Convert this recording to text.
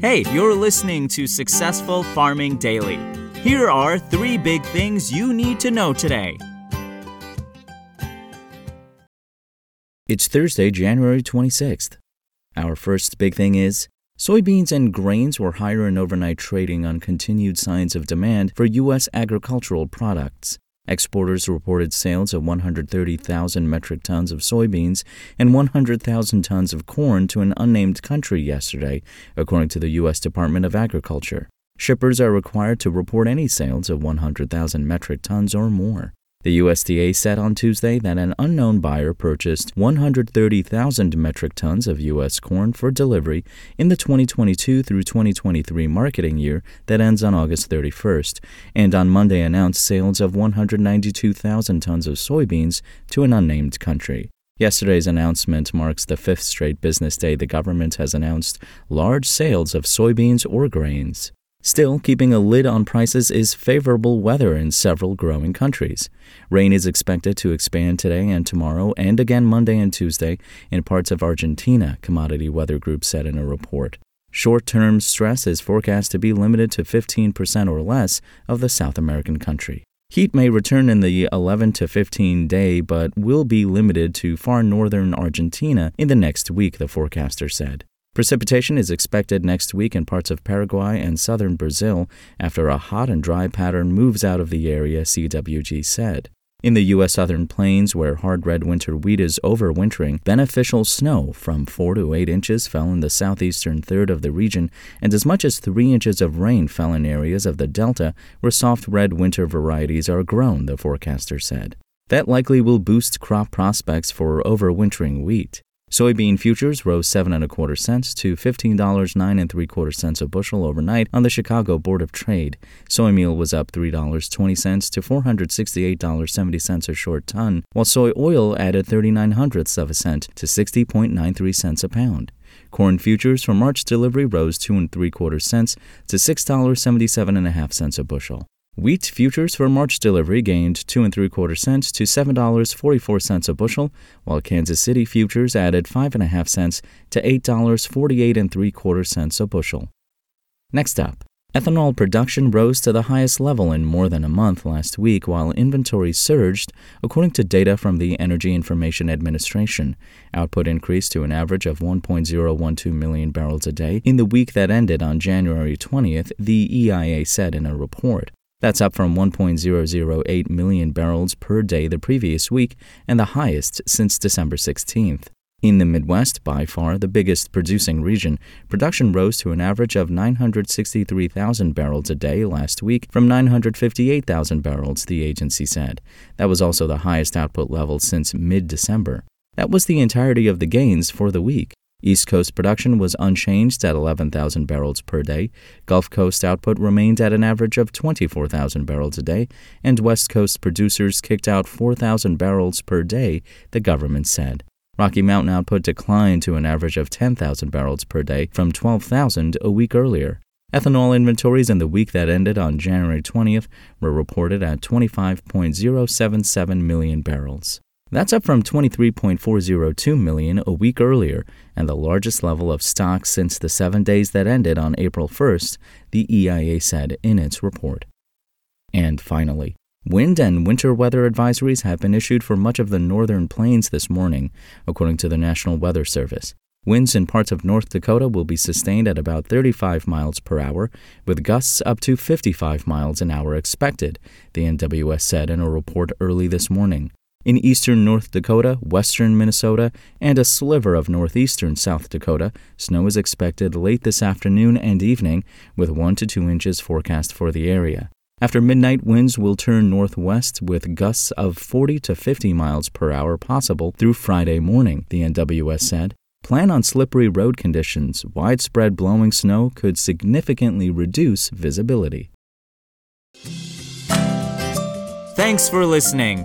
Hey, you're listening to Successful Farming Daily. Here are three big things you need to know today. It's Thursday, January 26th. Our first big thing is soybeans and grains were higher in overnight trading on continued signs of demand for U.S. agricultural products. Exporters reported sales of 130,000 metric tons of soybeans and 100,000 tons of corn to an unnamed country yesterday, according to the U.S. Department of Agriculture. Shippers are required to report any sales of 100,000 metric tons or more. The USDA said on Tuesday that an unknown buyer purchased 130,000 metric tons of U.S. corn for delivery in the 2022 through 2023 marketing year that ends on August 31st, and on Monday announced sales of 192,000 tons of soybeans to an unnamed country. Yesterday's announcement marks the fifth straight business day the government has announced large sales of soybeans or grains. Still, keeping a lid on prices is favorable weather in several growing countries. Rain is expected to expand today and tomorrow, and again Monday and Tuesday in parts of Argentina, Commodity Weather Group said in a report. Short term stress is forecast to be limited to 15% or less of the South American country. Heat may return in the 11 to 15 day, but will be limited to far northern Argentina in the next week, the forecaster said. Precipitation is expected next week in parts of Paraguay and southern Brazil after a hot and dry pattern moves out of the area, CWG said. In the U.S. southern plains, where hard red winter wheat is overwintering, beneficial snow from 4 to 8 inches fell in the southeastern third of the region, and as much as 3 inches of rain fell in areas of the delta where soft red winter varieties are grown, the forecaster said. That likely will boost crop prospects for overwintering wheat. Soybean futures rose seven and a quarter cents to fifteen dollars nine and three quarter cents a bushel overnight on the Chicago Board of Trade. Soy meal was up three dollars twenty cents to four hundred sixty eight dollars seventy cents a short ton, while soy oil added thirty nine hundredths of a cent to sixty point nine three cents a pound. Corn futures for March delivery rose two and three quarter cents to six dollars seventy seven and a half cents a bushel. Wheat futures for March delivery gained two and three quarter cents to seven dollars forty four cents a bushel, while Kansas City futures added five and a half cents to eight dollars forty eight and three quarter cents a bushel. Next up, ethanol production rose to the highest level in more than a month last week, while inventory surged, according to data from the Energy Information Administration. Output increased to an average of 1.012 million barrels a day in the week that ended on January 20th, the EIA said in a report. That's up from 1.008 million barrels per day the previous week and the highest since December 16th. In the Midwest, by far the biggest producing region, production rose to an average of 963,000 barrels a day last week from 958,000 barrels, the agency said. That was also the highest output level since mid December. That was the entirety of the gains for the week. East Coast production was unchanged at 11,000 barrels per day. Gulf Coast output remained at an average of 24,000 barrels a day, and West Coast producers kicked out 4,000 barrels per day, the government said. Rocky Mountain output declined to an average of 10,000 barrels per day from 12,000 a week earlier. Ethanol inventories in the week that ended on January 20th were reported at 25.077 million barrels. That's up from 23.402 million a week earlier and the largest level of stocks since the 7 days that ended on April 1st, the EIA said in its report. And finally, wind and winter weather advisories have been issued for much of the northern plains this morning, according to the National Weather Service. Winds in parts of North Dakota will be sustained at about 35 miles per hour, with gusts up to 55 miles an hour expected, the NWS said in a report early this morning. In eastern North Dakota, western Minnesota, and a sliver of northeastern South Dakota, snow is expected late this afternoon and evening, with 1 to 2 inches forecast for the area. After midnight, winds will turn northwest with gusts of 40 to 50 miles per hour possible through Friday morning, the NWS said. Plan on slippery road conditions. Widespread blowing snow could significantly reduce visibility. Thanks for listening.